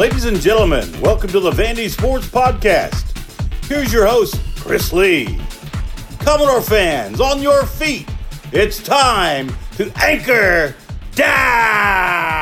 Ladies and gentlemen, welcome to the Vandy Sports Podcast. Here's your host, Chris Lee. Commodore fans, on your feet. It's time to anchor down.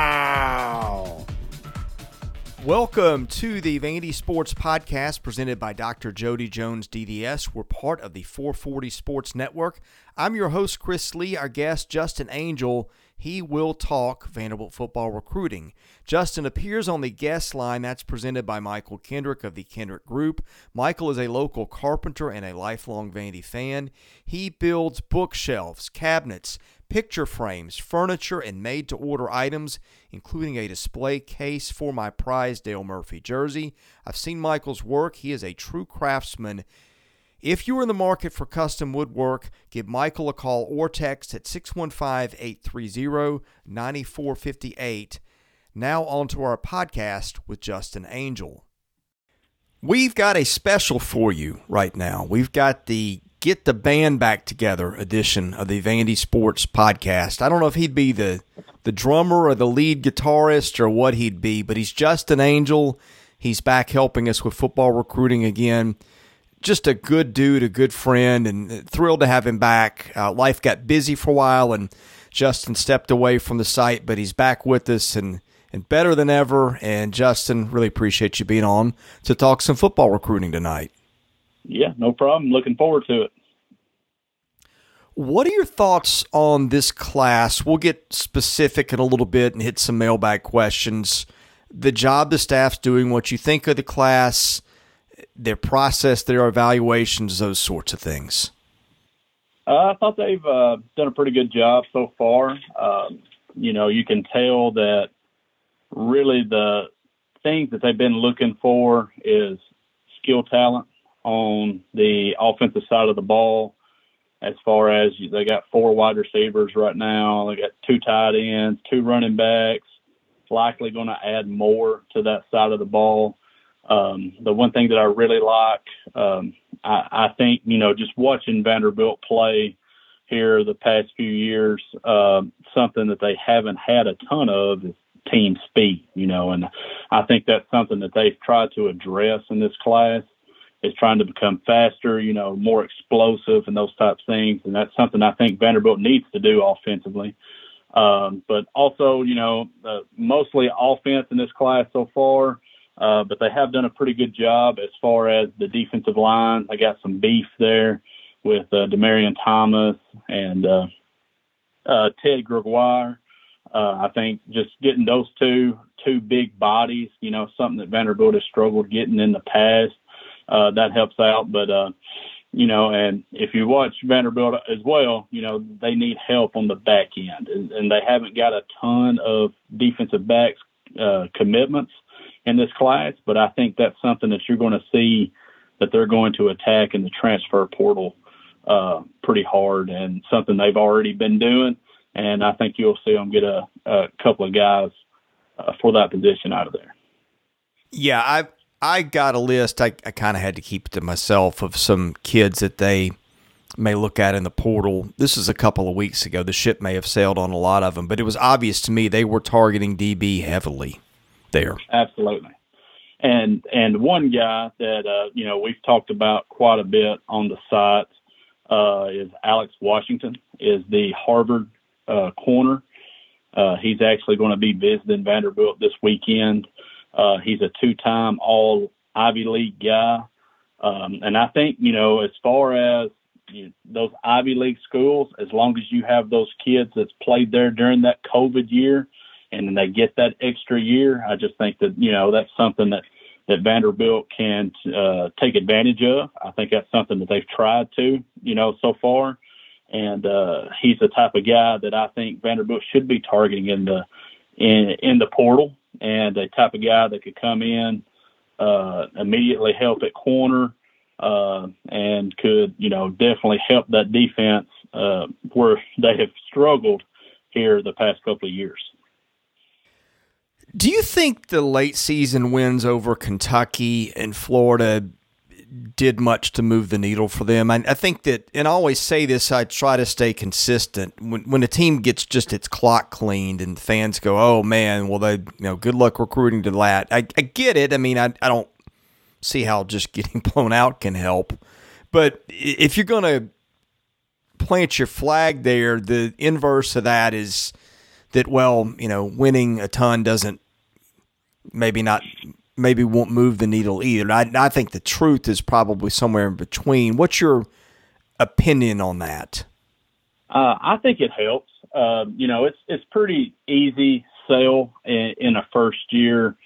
Welcome to the Vandy Sports Podcast presented by Dr. Jody Jones DDS. We're part of the 440 Sports Network. I'm your host, Chris Lee. Our guest, Justin Angel, he will talk Vanderbilt football recruiting. Justin appears on the guest line that's presented by Michael Kendrick of the Kendrick Group. Michael is a local carpenter and a lifelong Vandy fan. He builds bookshelves, cabinets, picture frames, furniture, and made to order items, including a display case for my prized Dale Murphy jersey. I've seen Michael's work. He is a true craftsman. If you are in the market for custom woodwork, give Michael a call or text at 615 830 9458. Now, on to our podcast with Justin Angel. We've got a special for you right now. We've got the Get the Band Back Together edition of the Vandy Sports Podcast. I don't know if he'd be the, the drummer or the lead guitarist or what he'd be, but he's Justin Angel. He's back helping us with football recruiting again just a good dude, a good friend, and thrilled to have him back. Uh, life got busy for a while, and Justin stepped away from the site, but he's back with us and and better than ever. And Justin, really appreciate you being on to talk some football recruiting tonight. Yeah, no problem. Looking forward to it. What are your thoughts on this class? We'll get specific in a little bit and hit some mailbag questions. The job the staff's doing, what you think of the class their process, their evaluations, those sorts of things? Uh, I thought they've uh, done a pretty good job so far. Um, you know, you can tell that really the things that they've been looking for is skill talent on the offensive side of the ball. As far as they got four wide receivers right now, they got two tight ends, two running backs. Likely going to add more to that side of the ball. Um, the one thing that I really like, um, I, I think, you know, just watching Vanderbilt play here the past few years, uh, something that they haven't had a ton of is team speed, you know, and I think that's something that they've tried to address in this class is trying to become faster, you know, more explosive and those types of things. And that's something I think Vanderbilt needs to do offensively. Um, but also, you know, uh, mostly offense in this class so far. Uh, but they have done a pretty good job as far as the defensive line. They got some beef there with uh, Demarion Thomas and uh, uh, Ted Gregoire. Uh, I think just getting those two two big bodies, you know, something that Vanderbilt has struggled getting in the past, uh, that helps out. But uh, you know, and if you watch Vanderbilt as well, you know, they need help on the back end, and, and they haven't got a ton of defensive backs uh, commitments in this class, but I think that's something that you're going to see that they're going to attack in the transfer portal uh, pretty hard, and something they've already been doing. And I think you'll see them get a, a couple of guys uh, for that position out of there. Yeah, I I got a list. I, I kind of had to keep it to myself of some kids that they may look at in the portal. This is a couple of weeks ago. The ship may have sailed on a lot of them, but it was obvious to me they were targeting DB heavily there. Absolutely. And and one guy that uh, you know we've talked about quite a bit on the site uh, is Alex Washington, is the Harvard uh, corner. Uh, he's actually going to be visiting Vanderbilt this weekend. Uh, he's a two-time All Ivy League guy, um, and I think you know as far as you those Ivy League schools, as long as you have those kids that's played there during that COVID year, and then they get that extra year. I just think that you know that's something that that Vanderbilt can uh, take advantage of. I think that's something that they've tried to, you know, so far. And uh, he's the type of guy that I think Vanderbilt should be targeting in the in in the portal, and a type of guy that could come in uh, immediately help at corner uh, and could, you know, definitely help that defense uh, where they have struggled here the past couple of years. Do you think the late season wins over Kentucky and Florida did much to move the needle for them. I, I, think that, and I always say this, I try to stay consistent. When when a team gets just its clock cleaned and fans go, "Oh man, well they, you know, good luck recruiting to that." I, I get it. I mean, I I don't see how just getting blown out can help, but if you're gonna plant your flag there, the inverse of that is that well, you know, winning a ton doesn't maybe not maybe won't move the needle either. I, I think the truth is probably somewhere in between. What's your opinion on that? Uh, I think it helps. Uh, you know, it's it's pretty easy sell in, in a first year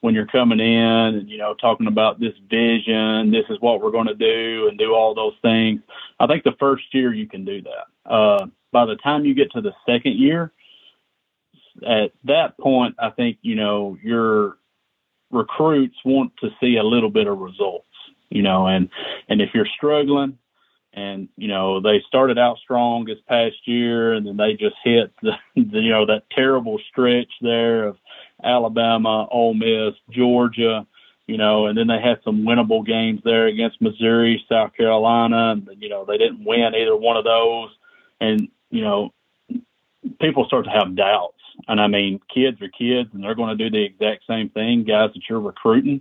when you're coming in and you know talking about this vision, this is what we're going to do, and do all those things. I think the first year you can do that. Uh, by the time you get to the second year, at that point, I think you know you're recruits want to see a little bit of results, you know, and and if you're struggling and you know they started out strong this past year and then they just hit the, the you know that terrible stretch there of Alabama, Ole Miss, Georgia, you know, and then they had some winnable games there against Missouri, South Carolina, and you know they didn't win either one of those, and you know people start to have doubts and I mean, kids are kids and they're going to do the exact same thing, guys that you're recruiting.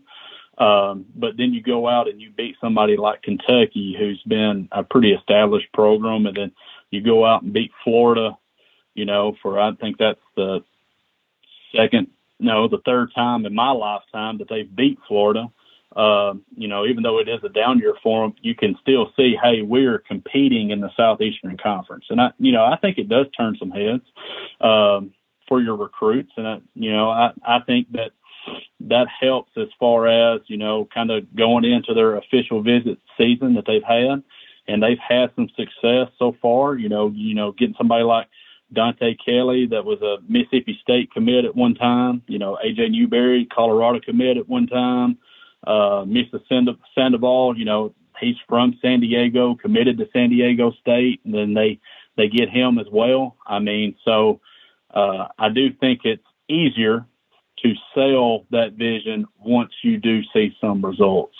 Um, but then you go out and you beat somebody like Kentucky, who's been a pretty established program, and then you go out and beat Florida, you know, for I think that's the second, no, the third time in my lifetime that they've beat Florida. Uh, you know, even though it is a down year for them, you can still see, hey, we're competing in the Southeastern Conference, and I, you know, I think it does turn some heads. Um, for your recruits. And, I, you know, I, I think that that helps as far as, you know, kind of going into their official visit season that they've had. And they've had some success so far, you know, you know, getting somebody like Dante Kelly that was a Mississippi State commit at one time, you know, AJ Newberry, Colorado commit at one time, uh, Mr. Sandoval, you know, he's from San Diego, committed to San Diego State, and then they they get him as well. I mean, so uh, I do think it's easier to sell that vision once you do see some results.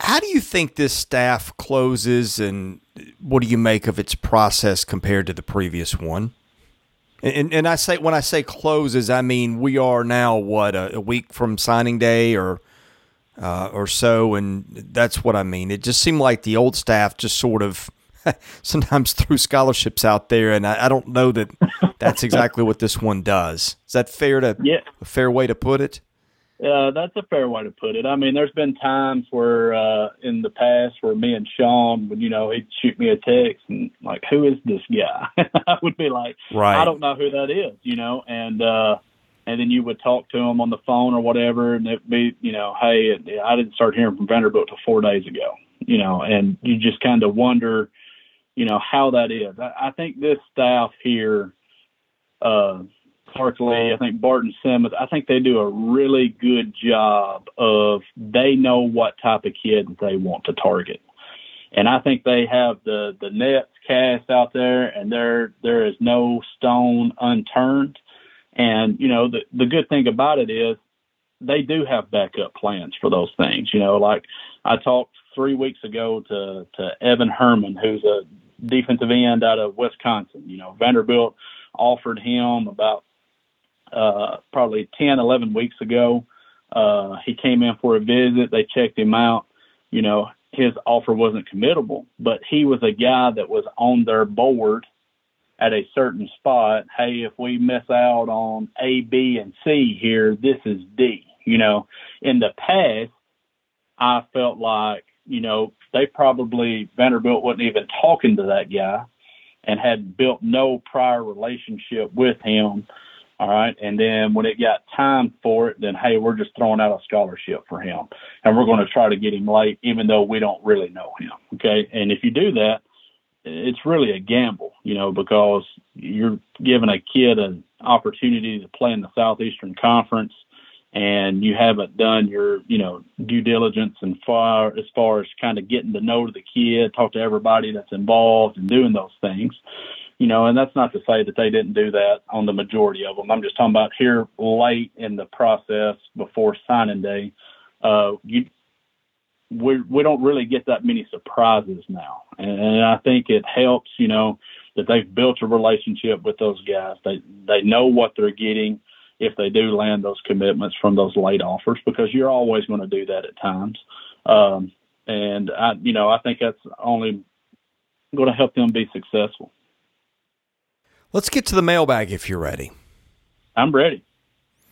How do you think this staff closes, and what do you make of its process compared to the previous one? And, and I say when I say closes, I mean we are now what a, a week from signing day or uh, or so, and that's what I mean. It just seemed like the old staff just sort of sometimes threw scholarships out there, and I, I don't know that that's exactly what this one does. Is that fair to yeah. a fair way to put it? Uh, that's a fair way to put it. I mean, there's been times where uh, in the past where me and Sean would, you know, he'd shoot me a text and like, "Who is this guy?" I would be like, "Right, I don't know who that is," you know, and uh, and then you would talk to him on the phone or whatever, and it'd be, you know, hey, I didn't start hearing from Vanderbilt till four days ago, you know, and you just kind of wonder you know how that is. I, I think this staff here, uh, Clark Lea, I think Barton Simmons, I think they do a really good job of they know what type of kid they want to target. And I think they have the the nets cast out there, and there there is no stone unturned. And you know the the good thing about it is they do have backup plans for those things. You know, like I talked three weeks ago to to Evan Herman, who's a defensive end out of Wisconsin. You know, Vanderbilt offered him about uh, probably 10, 11 weeks ago. Uh, he came in for a visit. They checked him out. You know, his offer wasn't committable, but he was a guy that was on their board at a certain spot. Hey, if we miss out on A, B, and C here, this is D. You know, in the past, I felt like, you know, they probably Vanderbilt wasn't even talking to that guy and had built no prior relationship with him. All right. And then when it got time for it, then hey, we're just throwing out a scholarship for him. And we're going to try to get him late, even though we don't really know him. Okay. And if you do that, it's really a gamble, you know, because you're giving a kid an opportunity to play in the Southeastern Conference and you haven't done your, you know, due diligence and far as far as kind of getting to know the kid, talk to everybody that's involved and doing those things, you know, and that's not to say that they didn't do that on the majority of them. I'm just talking about here late in the process before signing day. Uh, you we we don't really get that many surprises now, and, and I think it helps. You know that they've built a relationship with those guys. They they know what they're getting if they do land those commitments from those late offers because you're always going to do that at times. Um, and I, you know, I think that's only going to help them be successful. Let's get to the mailbag if you're ready. I'm ready.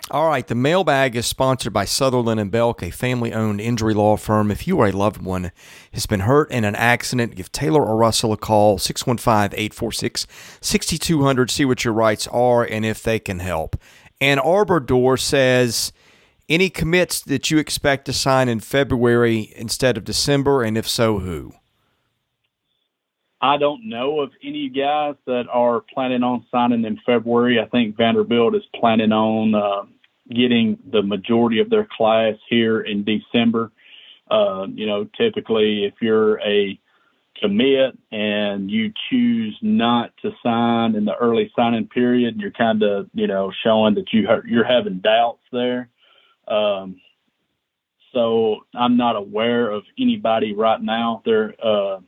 All right, the mailbag is sponsored by Sutherland and Belk, a family-owned injury law firm. If you or a loved one has been hurt in an accident, give Taylor or Russell a call, 615-846-6200, see what your rights are and if they can help. Ann Arbor Door says any commits that you expect to sign in February instead of December, and if so, who? I don't know of any guys that are planning on signing in February. I think Vanderbilt is planning on uh, getting the majority of their class here in December. Uh, you know, typically if you're a commit and you choose not to sign in the early signing period, you're kind of, you know, showing that you you're having doubts there. Um, so I'm not aware of anybody right now. There, uh,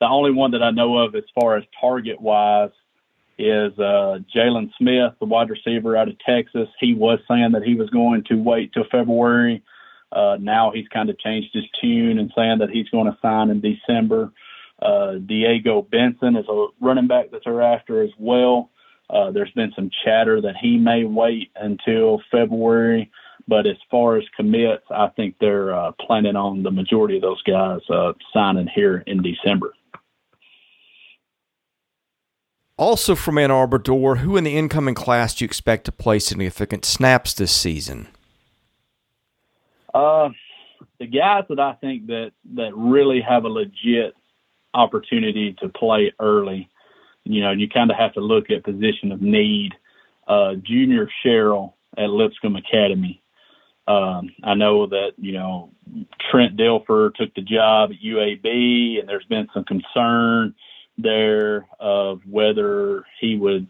the only one that I know of as far as target wise is uh, Jalen Smith, the wide receiver out of Texas. He was saying that he was going to wait till February. Uh, now he's kind of changed his tune and saying that he's going to sign in December. Uh, Diego Benson is a running back that they're after as well. Uh, there's been some chatter that he may wait until February, but as far as commits, I think they're uh, planning on the majority of those guys uh, signing here in December. Also from Ann Arbor Door, who in the incoming class do you expect to play significant snaps this season? Uh, the guys that I think that that really have a legit opportunity to play early, you know, you kind of have to look at position of need. Uh, junior Sherrill at Lipscomb Academy. Um, I know that you know Trent Dilfer took the job at UAB, and there's been some concern there of whether he would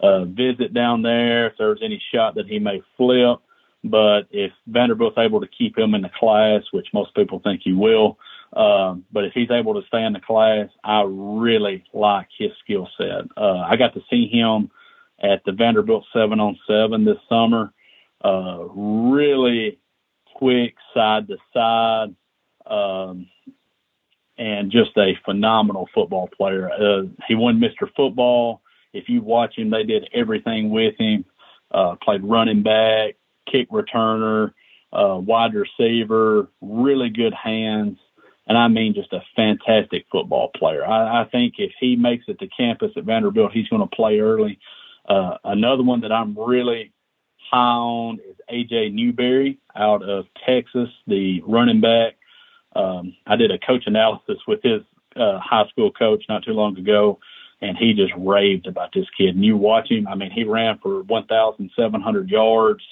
uh, visit down there, if there was any shot that he may flip. But if Vanderbilt's able to keep him in the class, which most people think he will, um, but if he's able to stay in the class, I really like his skill set. Uh, I got to see him at the Vanderbilt seven on seven this summer. Uh, really quick side to side. Um, and just a phenomenal football player. Uh, he won Mr. Football. If you watch him, they did everything with him. Uh, played running back, kick returner, uh, wide receiver, really good hands, and I mean just a fantastic football player. I, I think if he makes it to campus at Vanderbilt, he's going to play early. Uh, another one that I'm really high on is AJ Newberry out of Texas, the running back um, I did a coach analysis with his uh, high school coach not too long ago, and he just raved about this kid. And you watch him, I mean, he ran for 1,700 yards,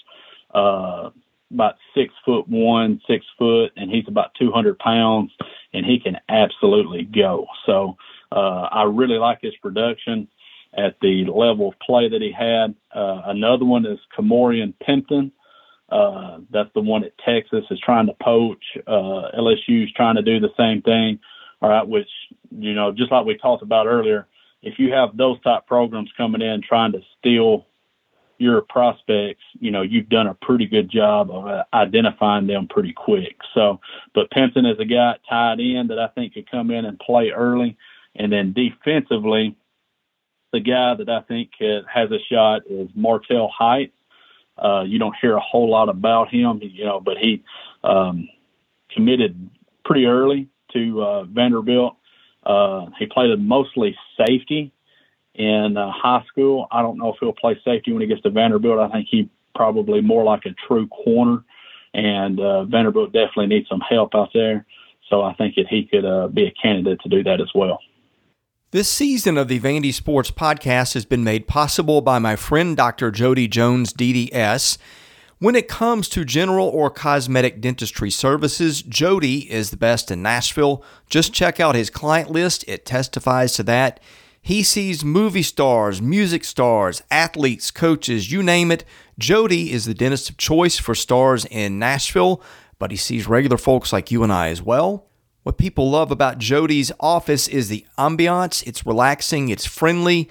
uh, about six foot one, six foot, and he's about 200 pounds, and he can absolutely go. So uh, I really like his production at the level of play that he had. Uh, another one is Kamorian Pimpton. Uh, that's the one at Texas is trying to poach. Uh, LSU is trying to do the same thing. All right, which you know, just like we talked about earlier, if you have those type programs coming in trying to steal your prospects, you know, you've done a pretty good job of uh, identifying them pretty quick. So, but Penson is a guy tied in that I think could come in and play early, and then defensively, the guy that I think has a shot is Martel Hight uh, you don't hear a whole lot about him, you know, but he um, committed pretty early to uh, Vanderbilt. Uh, he played mostly safety in uh, high school. I don't know if he'll play safety when he gets to Vanderbilt. I think he probably more like a true corner, and uh, Vanderbilt definitely needs some help out there. So I think that he could uh, be a candidate to do that as well. This season of the Vandy Sports Podcast has been made possible by my friend Dr. Jody Jones, DDS. When it comes to general or cosmetic dentistry services, Jody is the best in Nashville. Just check out his client list, it testifies to that. He sees movie stars, music stars, athletes, coaches, you name it. Jody is the dentist of choice for stars in Nashville. but he sees regular folks like you and I as well. What people love about Jody's office is the ambiance. It's relaxing, it's friendly.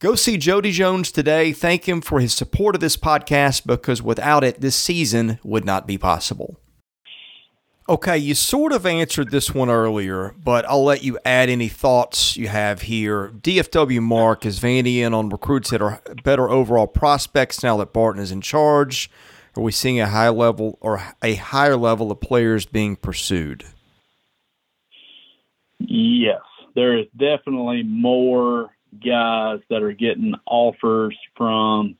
Go see Jody Jones today. Thank him for his support of this podcast because without it, this season would not be possible. Okay, you sort of answered this one earlier, but I'll let you add any thoughts you have here. DFW Mark is Vandy in on recruits that are better overall prospects now that Barton is in charge. Are we seeing a high level or a higher level of players being pursued? Yes, there is definitely more guys that are getting offers from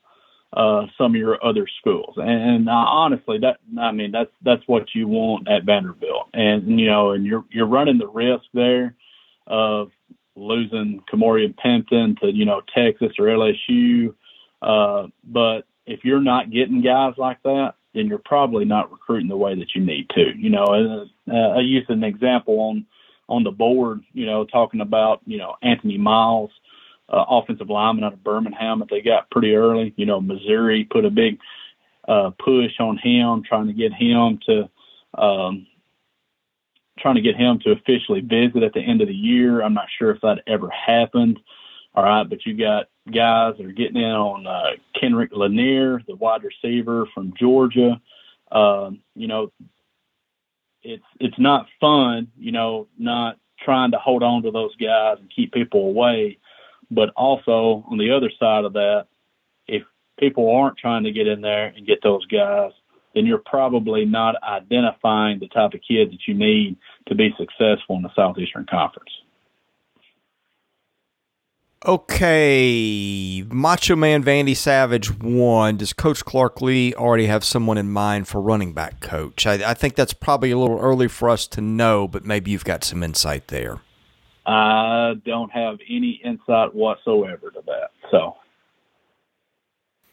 uh, some of your other schools. And uh, honestly, that I mean that's that's what you want at Vanderbilt. And you know, and you're you're running the risk there of losing Kamorian Pimpton to you know Texas or LSU. Uh, but if you're not getting guys like that, then you're probably not recruiting the way that you need to. You know, and, uh, I used an example on on the board. You know, talking about you know Anthony Miles uh, offensive lineman out of Birmingham that they got pretty early. You know, Missouri put a big uh, push on him, trying to get him to um, trying to get him to officially visit at the end of the year. I'm not sure if that ever happened. All right, but you got guys that are getting in on uh, Kenrick Lanier, the wide receiver from Georgia. Um, you know, it's it's not fun. You know, not trying to hold on to those guys and keep people away. But also on the other side of that, if people aren't trying to get in there and get those guys, then you're probably not identifying the type of kids that you need to be successful in the Southeastern Conference. Okay, Macho Man Vandy Savage one. Does Coach Clark Lea already have someone in mind for running back coach? I, I think that's probably a little early for us to know, but maybe you've got some insight there. I don't have any insight whatsoever to that. So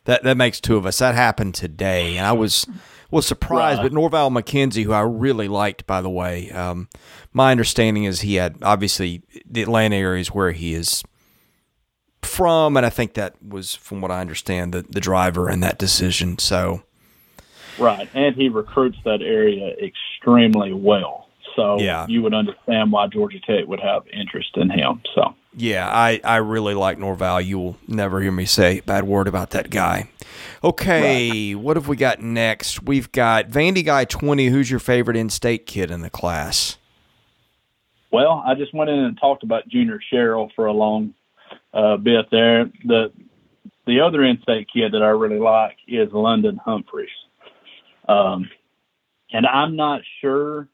that that makes two of us. That happened today, and I was was surprised. Right. But Norval McKenzie, who I really liked, by the way, um, my understanding is he had obviously the Atlanta area is where he is from, and I think that was, from what I understand, the the driver in that decision. So, right, and he recruits that area extremely well. So yeah. you would understand why Georgia Tech would have interest in him. So yeah, I, I really like Norval. You will never hear me say a bad word about that guy. Okay, right. what have we got next? We've got Vandy Guy 20. Who's your favorite in state kid in the class? Well, I just went in and talked about Junior Sherrill for a long uh, bit there. The the other in state kid that I really like is London Humphreys. Um, and I'm not sure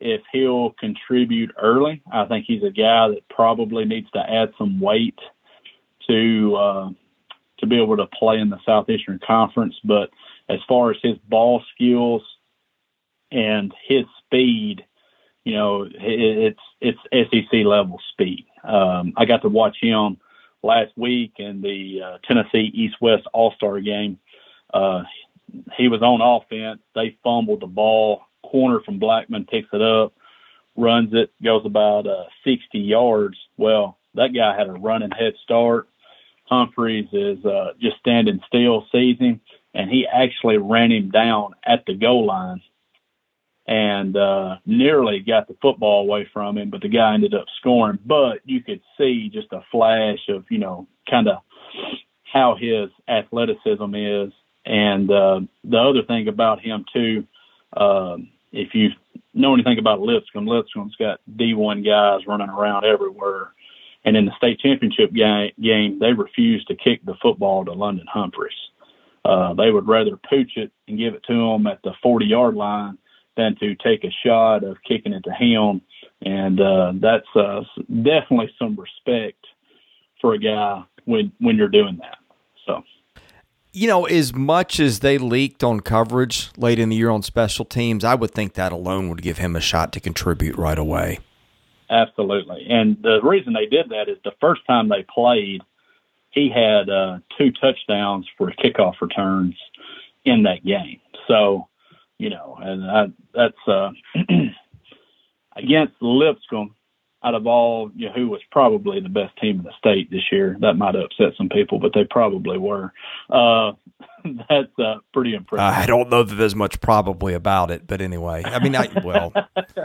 if he'll contribute early. I think he's a guy that probably needs to add some weight to uh, to be able to play in the Southeastern Conference. But as far as his ball skills and his speed, you know, it's it's SEC level speed. Um, I got to watch him last week in the uh, Tennessee East West All Star game. Uh, he was on offense. They fumbled the ball corner from Blackman picks it up, runs it, goes about uh, 60 yards. Well, that guy had a running head start. Humphreys is uh, just standing still, sees him, and he actually ran him down at the goal line and uh, nearly got the football away from him, but the guy ended up scoring. But you could see just a flash of, you know, kind of how his athleticism is. And uh, the other thing about him, too, um, if you know anything about Lipscomb, Lipscomb's got D1 guys running around everywhere. And in the state championship game, game they refused to kick the football to London Humphreys. Uh, they would rather pooch it and give it to him at the 40 yard line than to take a shot of kicking it to him. And uh, that's uh, definitely some respect for a guy when when you're doing that. So you know, as much as they leaked on coverage late in the year on special teams, I would think that alone would give him a shot to contribute right away. absolutely. And the reason they did that is the first time they played, he had uh, two touchdowns for kickoff returns in that game. So, you know, and I, that's uh, against Lipscomb. Out of all, you know, who was probably the best team in the state this year, that might upset some people, but they probably were. Uh, that's uh, pretty impressive. I don't know that there's much probably about it, but anyway, I mean, I, well,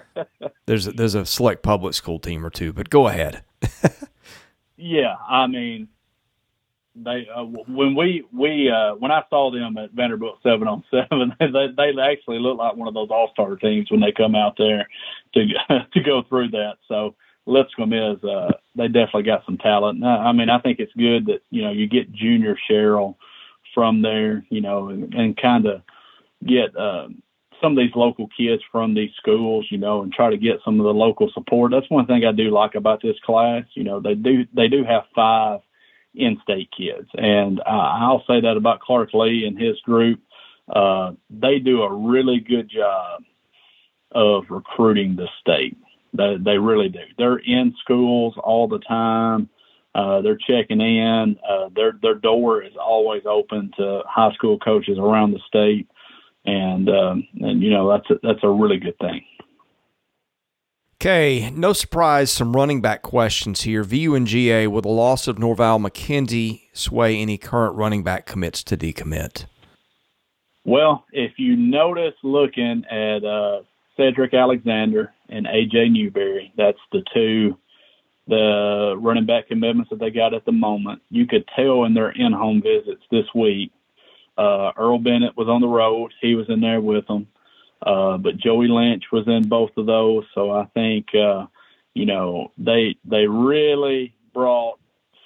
there's a, there's a select public school team or two, but go ahead. yeah, I mean, they uh, when we we uh, when I saw them at Vanderbilt seven on seven, they they actually look like one of those all star teams when they come out there to to go through that. So Lipscomb is uh, they definitely got some talent. I mean, I think it's good that you know you get Junior Sherrill from there, you know, and, and kind of get uh, some of these local kids from these schools, you know, and try to get some of the local support. That's one thing I do like about this class. You know, they do they do have five in-state kids, and uh, I'll say that about Clark Lea and his group. Uh, they do a really good job of recruiting the state. They, they really do. They're in schools all the time. Uh, they're checking in. Uh, their their door is always open to high school coaches around the state, and um, and you know that's a, that's a really good thing. Okay, no surprise, some running back questions here. VU and GA, will the loss of Norval McKenzie sway any current running back commits to decommit? Well, if you notice looking at uh, Cedric Alexander and AJ Newberry, that's the two the running back commitments that they got at the moment. You could tell in their in-home visits this week. Uh, Earl Bennett was on the road; he was in there with them. Uh, but Joey Lynch was in both of those, so I think uh, you know they they really brought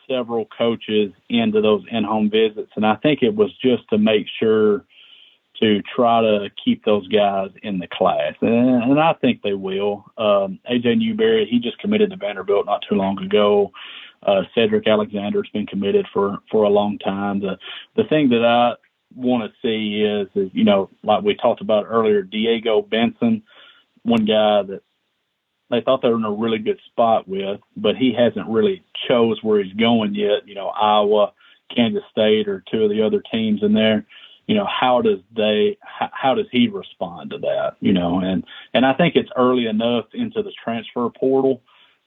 several coaches into those in-home visits, and I think it was just to make sure to try to keep those guys in the class, and, and I think they will. Um, AJ Newberry, he just committed to Vanderbilt not too long ago. Uh, Cedric Alexander's been committed for for a long time. The the thing that I want to see is, is, you know, like we talked about earlier, Diego Benson, one guy that they thought they were in a really good spot with, but he hasn't really chose where he's going yet. You know, Iowa, Kansas State, or two of the other teams in there. You know, how does they, how, how does he respond to that? You know, and and I think it's early enough into the transfer portal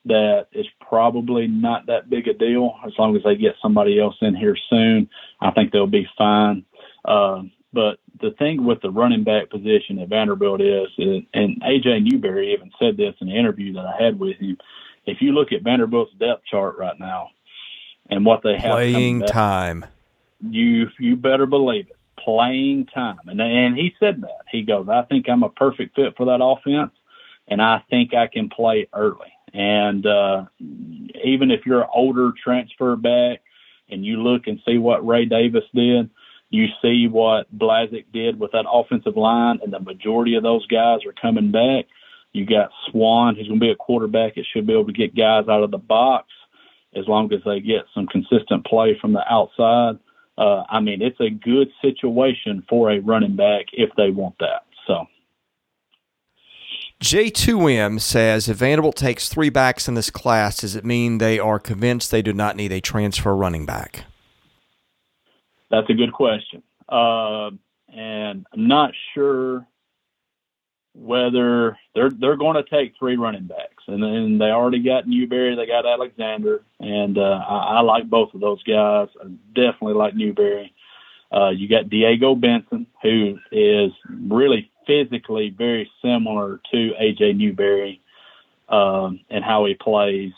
that it's probably not that big a deal as long as they get somebody else in here soon. I think they'll be fine. Uh, but the thing with the running back position at Vanderbilt is, and AJ Newberry even said this in the interview that I had with him. If you look at Vanderbilt's depth chart right now, and what they have playing time, you you better believe it, playing time. And and he said that he goes, I think I'm a perfect fit for that offense, and I think I can play early. And uh, even if you're an older transfer back, and you look and see what Ray Davis did you see what Blazik did with that offensive line, and the majority of those guys are coming back. You got Swann, who's going to be a quarterback. It should be able to get guys out of the box as long as they get some consistent play from the outside. Uh, I mean, it's a good situation for a running back if they want that. So. J2M says if Vanderbilt takes three backs in this class, does it mean they are convinced they do not need a transfer running back? That's a good question. Uh, and I'm not sure whether they're they're going to take three running backs, and then they already got Newberry, they got Alexander, and uh, I, I like both of those guys. I definitely like Newberry. Uh, you got Diego Benson, who is really physically very similar to AJ Newberry um, and how he plays,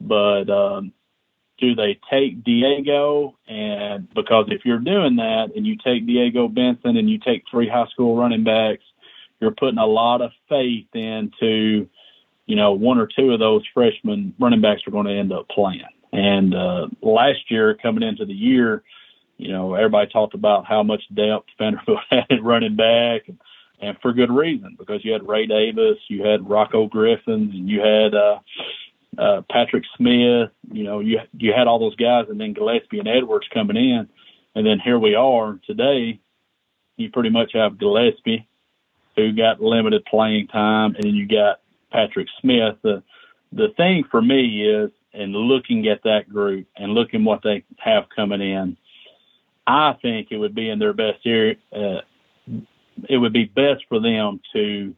but um, do they take Diego? And because if you're doing that and you take Diego Benson and you take three high school running backs, you're putting a lot of faith into, you know, one or two of those freshman running backs are going to end up playing. And uh, last year, coming into the year, you know, everybody talked about how much depth Vanderbilt had at running back, and, and for good reason because you had Ray Davis, you had Rocko Griffin, and you had uh, uh, Patrick Smith. You know, you you had all those guys, and then Gillespie and Edwards coming in, and then here we are today. You pretty much have Gillespie, who got limited playing time, and then you got Patrick Smith, the the thing for me is, in looking at that group and looking what they have coming in, I think it would be in their best area. Uh, it would be best for them to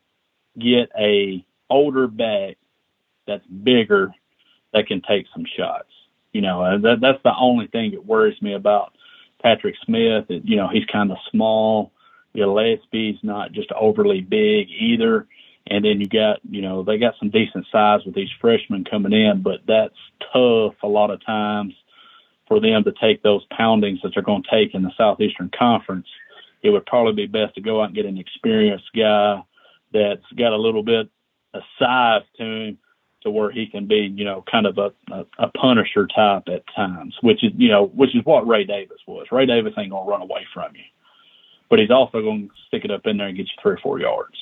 get a older back that's bigger that can take some shots. You know, that that's the only thing that worries me about Patrick Smith. That, you know, he's kind of small. Gillespie's not just overly big either. And then you got, you know, they got some decent size with these freshmen coming in, but that's tough a lot of times for them to take those poundings that they're going to take in the Southeastern Conference. It would probably be best to go out and get an experienced guy that's got a little bit of size to him to where he can be, you know, kind of a, a, a punisher type at times, which is, you know, which is what Ray Davis was. Ray Davis ain't going to run away from you, but he's also going to stick it up in there and get you three or four yards.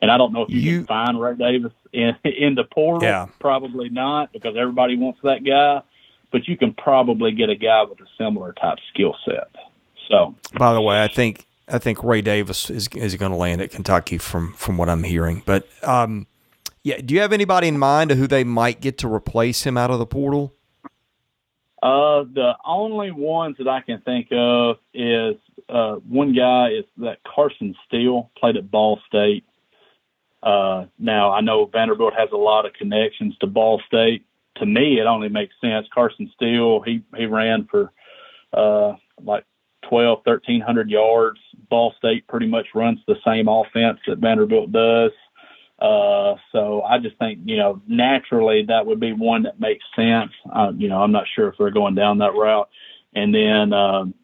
And I don't know if you, you can find Ray Davis in in the portal. Yeah. Probably not because everybody wants that guy, but you can probably get a guy with a similar type skill set. So, by the way, I think I think Ray Davis is is going to land at Kentucky from from what I'm hearing. But um, yeah, do you have anybody in mind who they might get to replace him out of the portal? Uh, the only ones that I can think of is uh, one guy is that Carson Steele played at Ball State. Uh, now I know Vanderbilt has a lot of connections to Ball State. To me, it only makes sense. Carson Steele, he he ran for uh, like 12, 1300 yards. Ball State pretty much runs the same offense that Vanderbilt does. Uh, so I just think, you know, naturally that would be one that makes sense. Uh, you know, I'm not sure if they're going down that route. And then, um,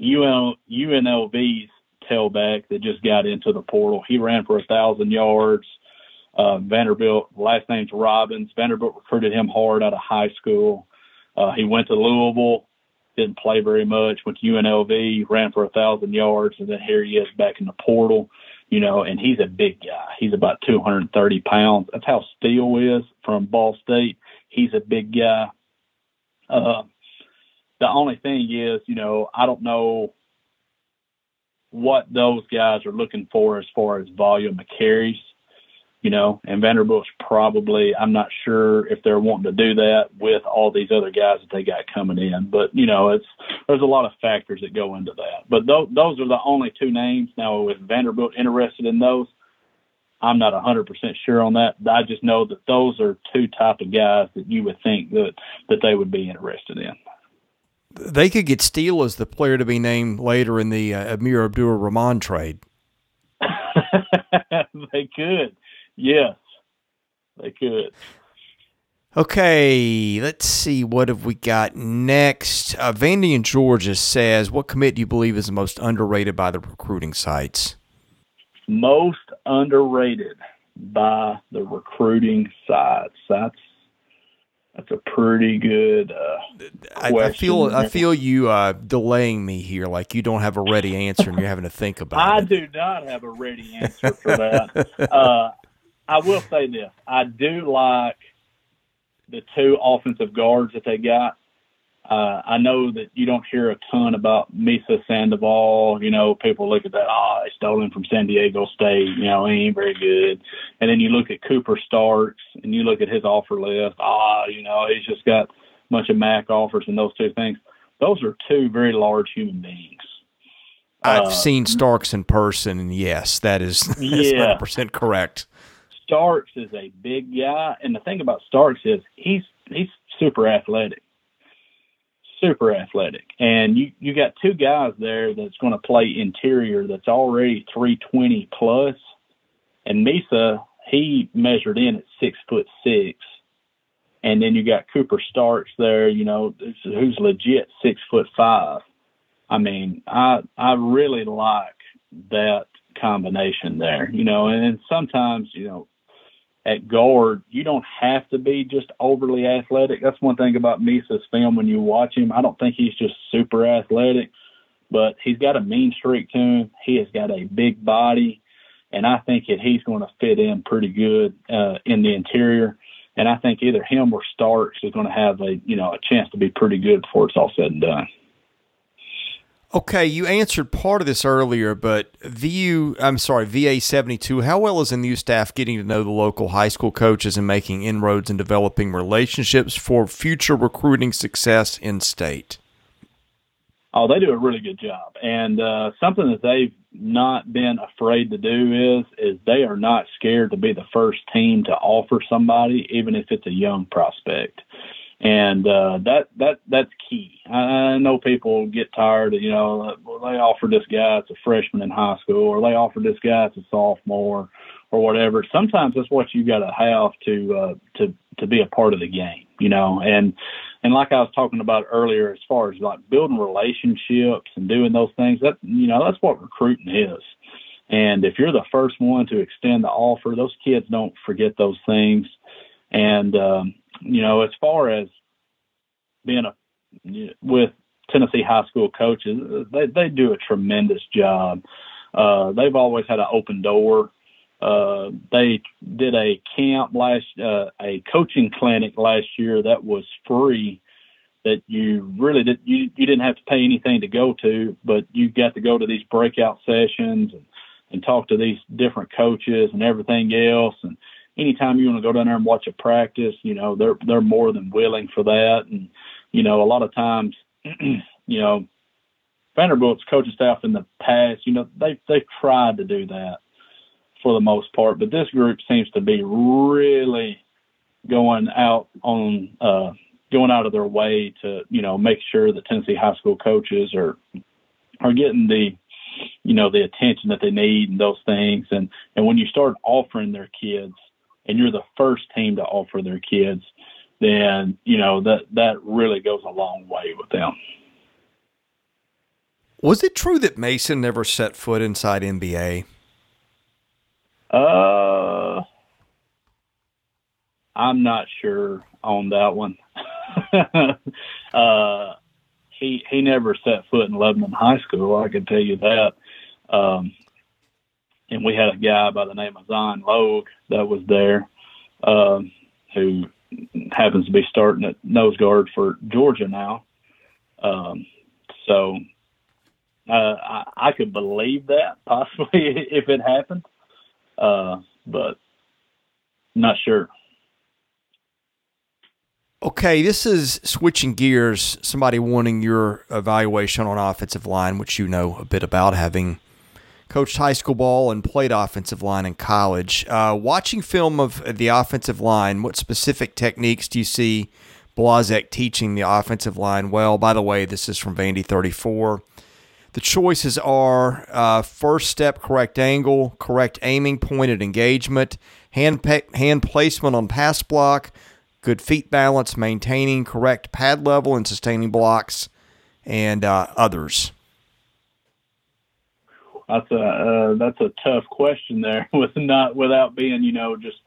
UL, UNLV's tailback that just got into the portal. He ran for a thousand yards. Uh, Vanderbilt, last name's Robbins. Vanderbilt recruited him hard out of high school. Uh, he went to Louisville, didn't play very much, went to UNLV, ran for a thousand yards, and then here he is back in the portal you know, and he's a big guy. He's about 230 pounds. That's how Steele is from Ball State. He's a big guy. Uh, the only thing is, you know, I don't know what those guys are looking for as far as volume of carries you know, and Vanderbilt's probably, I'm not sure if they're wanting to do that with all these other guys that they got coming in. But, you know, it's, there's a lot of factors that go into that. But those, those are the only two names. Now, with Vanderbilt interested in those, I'm not 100% sure on that. I just know that those are two type of guys that you would think that, that they would be interested in. They could get Steele as the player to be named later in the uh, Amir Abdur Rahman trade. they could. Yes, they could. Okay, let's see. What have we got next? Uh, Vandy in Georgia says, "What commit do you believe is the most underrated by the recruiting sites?" Most underrated by the recruiting sites. That's that's a pretty good. Uh, I, I, feel I feel you uh, delaying me here, like you don't have a ready answer and you're having to think about I it. I do not have a ready answer for that. uh, I will say this: I do like the two offensive guards that they got. Uh, I know that you don't hear a ton about Misa Sandoval. You know, people look at that, oh, he stole him from San Diego State. You know, he ain't very good. And then you look at Cooper Starks and you look at his offer list. Ah, oh, you know, he's just got a bunch of MAC offers and those two things. Those are two very large human beings. I've uh, seen Starks in person, and yes, that is yeah. 100% correct. Starks is a big guy, and the thing about Starks is he's he's super athletic, super athletic, and you you got two guys there that's going to play interior that's already 320 plus, and Misa he measured in at six foot six, and then you got Cooper Starks there, you know, who's legit six foot five. I mean, I I really like that combination there, you know, and sometimes, you know, at guard, you don't have to be just overly athletic. That's one thing about Misa's film when you watch him. I don't think he's just super athletic, but he's got a mean streak to him. He has got a big body, and I think that he's going to fit in pretty good uh, in the interior. And I think either him or Starks is going to have a you know a chance to be pretty good before it's all said and done. Okay, you answered part of this earlier, but VU, I'm sorry, VA 72, how well is the new staff getting to know the local high school coaches and making inroads and developing relationships for future recruiting success in state? Oh, they do a really good job. And uh, something that they've not been afraid to do is is they are not scared to be the first team to offer somebody, even if it's a young prospect and uh, that that that's key. I, know people get tired of you know they offered this guy as a freshman in high school, or they offered this guy as a sophomore, or whatever. Sometimes that's what you got to have to uh, to to be a part of the game, you know. And and like I was talking about earlier, as far as like building relationships and doing those things, that you know that's what recruiting is. And if you're the first one to extend the offer, those kids don't forget those things. And um, you know, as far as being a with Tennessee high school coaches, they they do a tremendous job. Uh, they've always had an open door. Uh, they did a camp last, uh, a coaching clinic last year that was free. That you really did you you didn't have to pay anything to go to, but you got to go to these breakout sessions and and talk to these different coaches and everything else and anytime you want to go down there and watch a practice, you know, they're they're more than willing for that. And, you know, a lot of times, you know, Vanderbilt's coaching staff in the past, you know, they they've tried to do that for the most part, but this group seems to be really going out on uh going out of their way to, you know, make sure that Tennessee high school coaches are are getting the you know the attention that they need and those things and and when you start offering their kids and you're the first team to offer their kids, then you know that that really goes a long way with them. Was it true that Mason never set foot inside MBA? Uh, I'm not sure on that one. uh, he he never set foot in Lebanon High School. I can tell you that. Um, and we had a guy by the name of Zion Logue that was there, um, who happens to be starting at nose guard for Georgia now. Um, so uh, I, I could believe that possibly if it happened, uh, but not sure. Okay, this is switching gears. Somebody wanting your evaluation on offensive line, which you know a bit about, having coached high school ball and played offensive line in college. Uh, watching film of the offensive line, what specific techniques do you see Blazek teaching the offensive line well? By the way, this is from Vandy 34. The choices are uh, first step, correct angle, correct aiming, point pointed engagement, hand pe- hand placement on pass block, good feet balance, maintaining correct pad level and sustaining blocks, and uh, others that's a uh, that's a tough question there with not without being you know just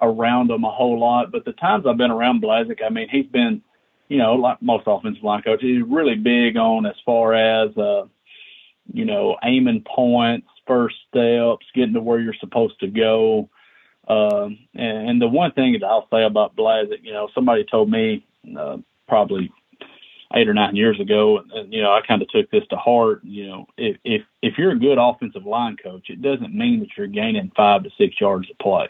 around him a whole lot. But the times I've been around Blazek, I mean, he's been you know like most offensive line coaches, he's really big on as far as uh, you know aiming points, first steps, getting to where you're supposed to go. Um, and, and the one thing that I'll say about Blazek, you know, somebody told me uh, probably eight or nine years ago, and, and you know I kind of took this to heart. You know, if if if you're a good offensive line coach, it doesn't mean that you're gaining five to six yards of play.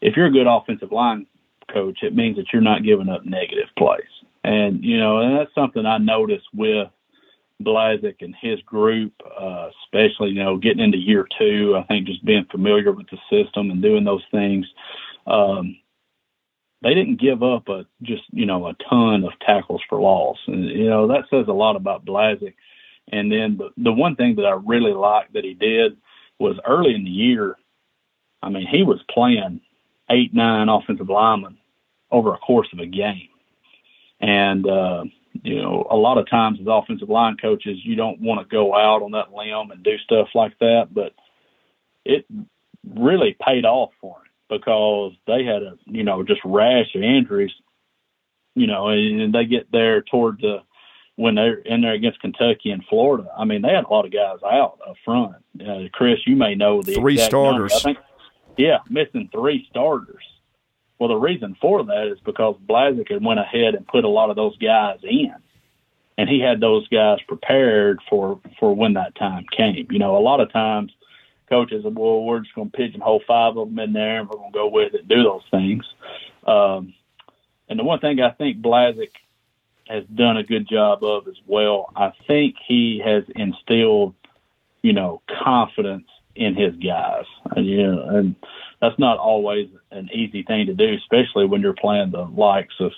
If you're a good offensive line coach, it means that you're not giving up negative plays. And you know, and that's something I noticed with Blazek and his group, uh, especially you know getting into year two. I think just being familiar with the system and doing those things. Um, they didn't give up a just you know a ton of tackles for loss, and you know that says a lot about Blazek. And then the the one thing that I really liked that he did was early in the year. I mean, he was playing eight nine offensive linemen over a course of a game, and uh, you know a lot of times as offensive line coaches, you don't want to go out on that limb and do stuff like that, but it really paid off for him because they had a you know just rash of injuries. You know, and they get there toward the when they're in there against Kentucky and Florida. I mean, they had a lot of guys out up front. Uh, Chris, you may know the three starters. I think, yeah, missing three starters. Well, the reason for that is because Blazek had went ahead and put a lot of those guys in. and he had those guys prepared for for when that time came. You know, a lot of times coaches, well, we're just going to pigeonhole five of them in there, and we're going to go with it, and do those things. Um, and the one thing I think Blazek has done a good job of as well, I think he has instilled, you know, confidence in his guys, and you know, and that's not always an easy thing to do, especially when you're playing the likes of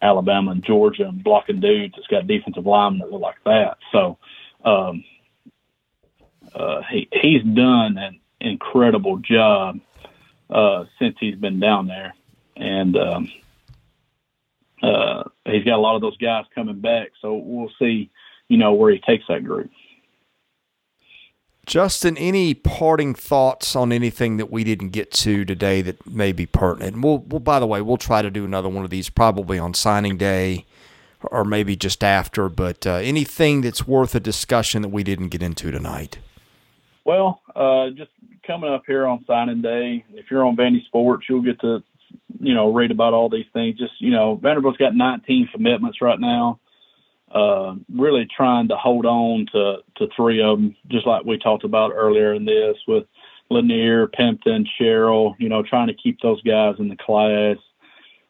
Alabama and Georgia and blocking dudes that's got defensive linemen that look like that. So um, uh, he he's done an incredible job uh, since he's been down there, and um, uh, he's got a lot of those guys coming back. So we'll see, you know, where he takes that group. Justin, any parting thoughts on anything that we didn't get to today that may be pertinent? And we'll, we'll, by the way, we'll try to do another one of these probably on signing day or maybe just after. But uh, anything that's worth a discussion that we didn't get into tonight? Well, uh, just coming up here on signing day. If you're on Vandy Sports, you'll get to, you know, read about all these things. Just you know, Vanderbilt's got 19 commitments right now. Uh, really trying to hold on to to three of them, just like we talked about earlier in this with Lanier, Pimpton, Sherrill. You know, trying to keep those guys in the class.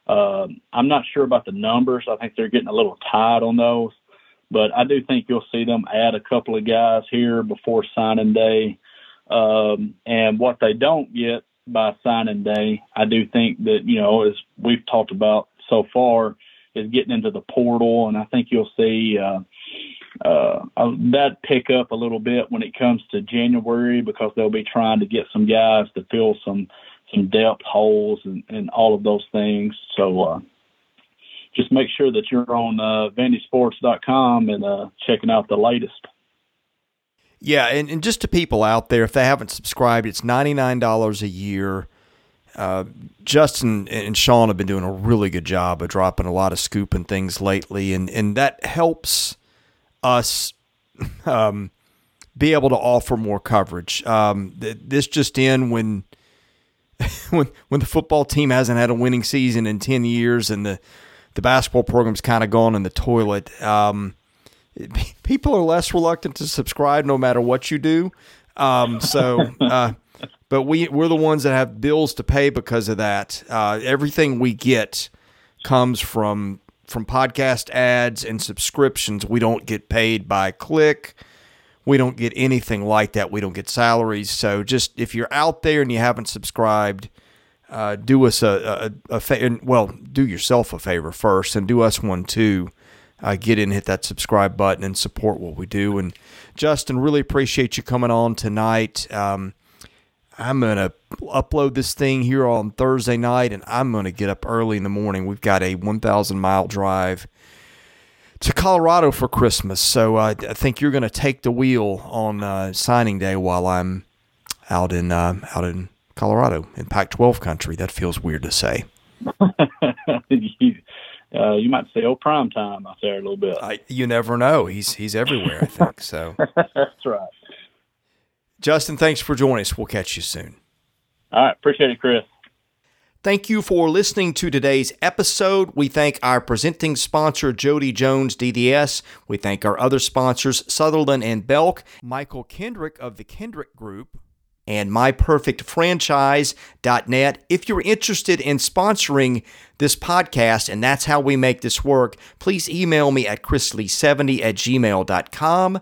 Uh, I'm not sure about the numbers. I think they're getting a little tight on those but I do think you'll see them add a couple of guys here before signing day. Um, and what they don't get by signing day, I do think that, you know, as we've talked about so far, is getting into the portal. And I think you'll see uh, uh, that pick up a little bit when it comes to January because they'll be trying to get some guys to fill some some depth holes and, and all of those things. So, uh, just make sure that you're on uh, VandySports.com and uh, checking out the latest. Yeah, and, and just to people out there, if they haven't subscribed, it's ninety nine dollars a year. Uh, Justin and Sean have been doing a really good job of dropping a lot of scoop and things lately, and and that helps us um, be able to offer more coverage. Um, this just in when when when the football team hasn't had a winning season in ten years, and the the basketball program's kind of gone in the toilet. Um, people are less reluctant to subscribe no matter what you do. Um, so, uh, but we we're the ones that have bills to pay because of that. Uh, everything we get comes from from podcast ads and subscriptions. We don't get paid by click. We don't get anything like that. We don't get salaries. So just if you're out there and you haven't subscribed, uh, do us a, a, a well, do yourself a favor first and do us one too. Uh, get in, hit that subscribe button, and support what we do. And Justin, really appreciate you coming on tonight. Um, I'm gonna upload this thing here on Thursday night, and I'm gonna get up early in the morning. We've got a 1,000 mile drive to Colorado for Christmas, so uh, I think you're gonna take the wheel on uh, signing day while I'm out in uh, out in Colorado in Pac-12 country. That feels weird to say. you, uh, you might say, "Oh, prime time" out there a little bit. I, you never know. He's he's everywhere. I think so. That's right. Justin, thanks for joining us. We'll catch you soon. All right, appreciate it, Chris. Thank you for listening to today's episode. We thank our presenting sponsor, Jody Jones DDS. We thank our other sponsors, Sutherland and Belk, Michael Kendrick of the Kendrick Group, and myperfectfranchise.net. If you're interested in sponsoring this podcast, and that's how we make this work, please email me at chrisley70 at gmail.com.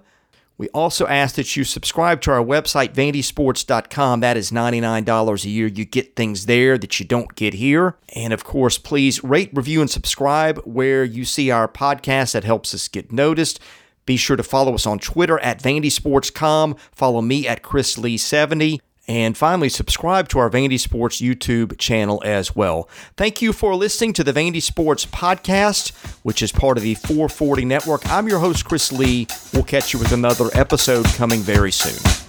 We also ask that you subscribe to our website, vandysports.com. That is $99 a year. You get things there that you don't get here. And of course, please rate, review, and subscribe where you see our podcast. That helps us get noticed. Be sure to follow us on Twitter at VandySports.com. Follow me at Chris Lee 70 And finally, subscribe to our Vandy Sports YouTube channel as well. Thank you for listening to the Vandy Sports Podcast, which is part of the 440 Network. I'm your host, Chris Lee. We'll catch you with another episode coming very soon.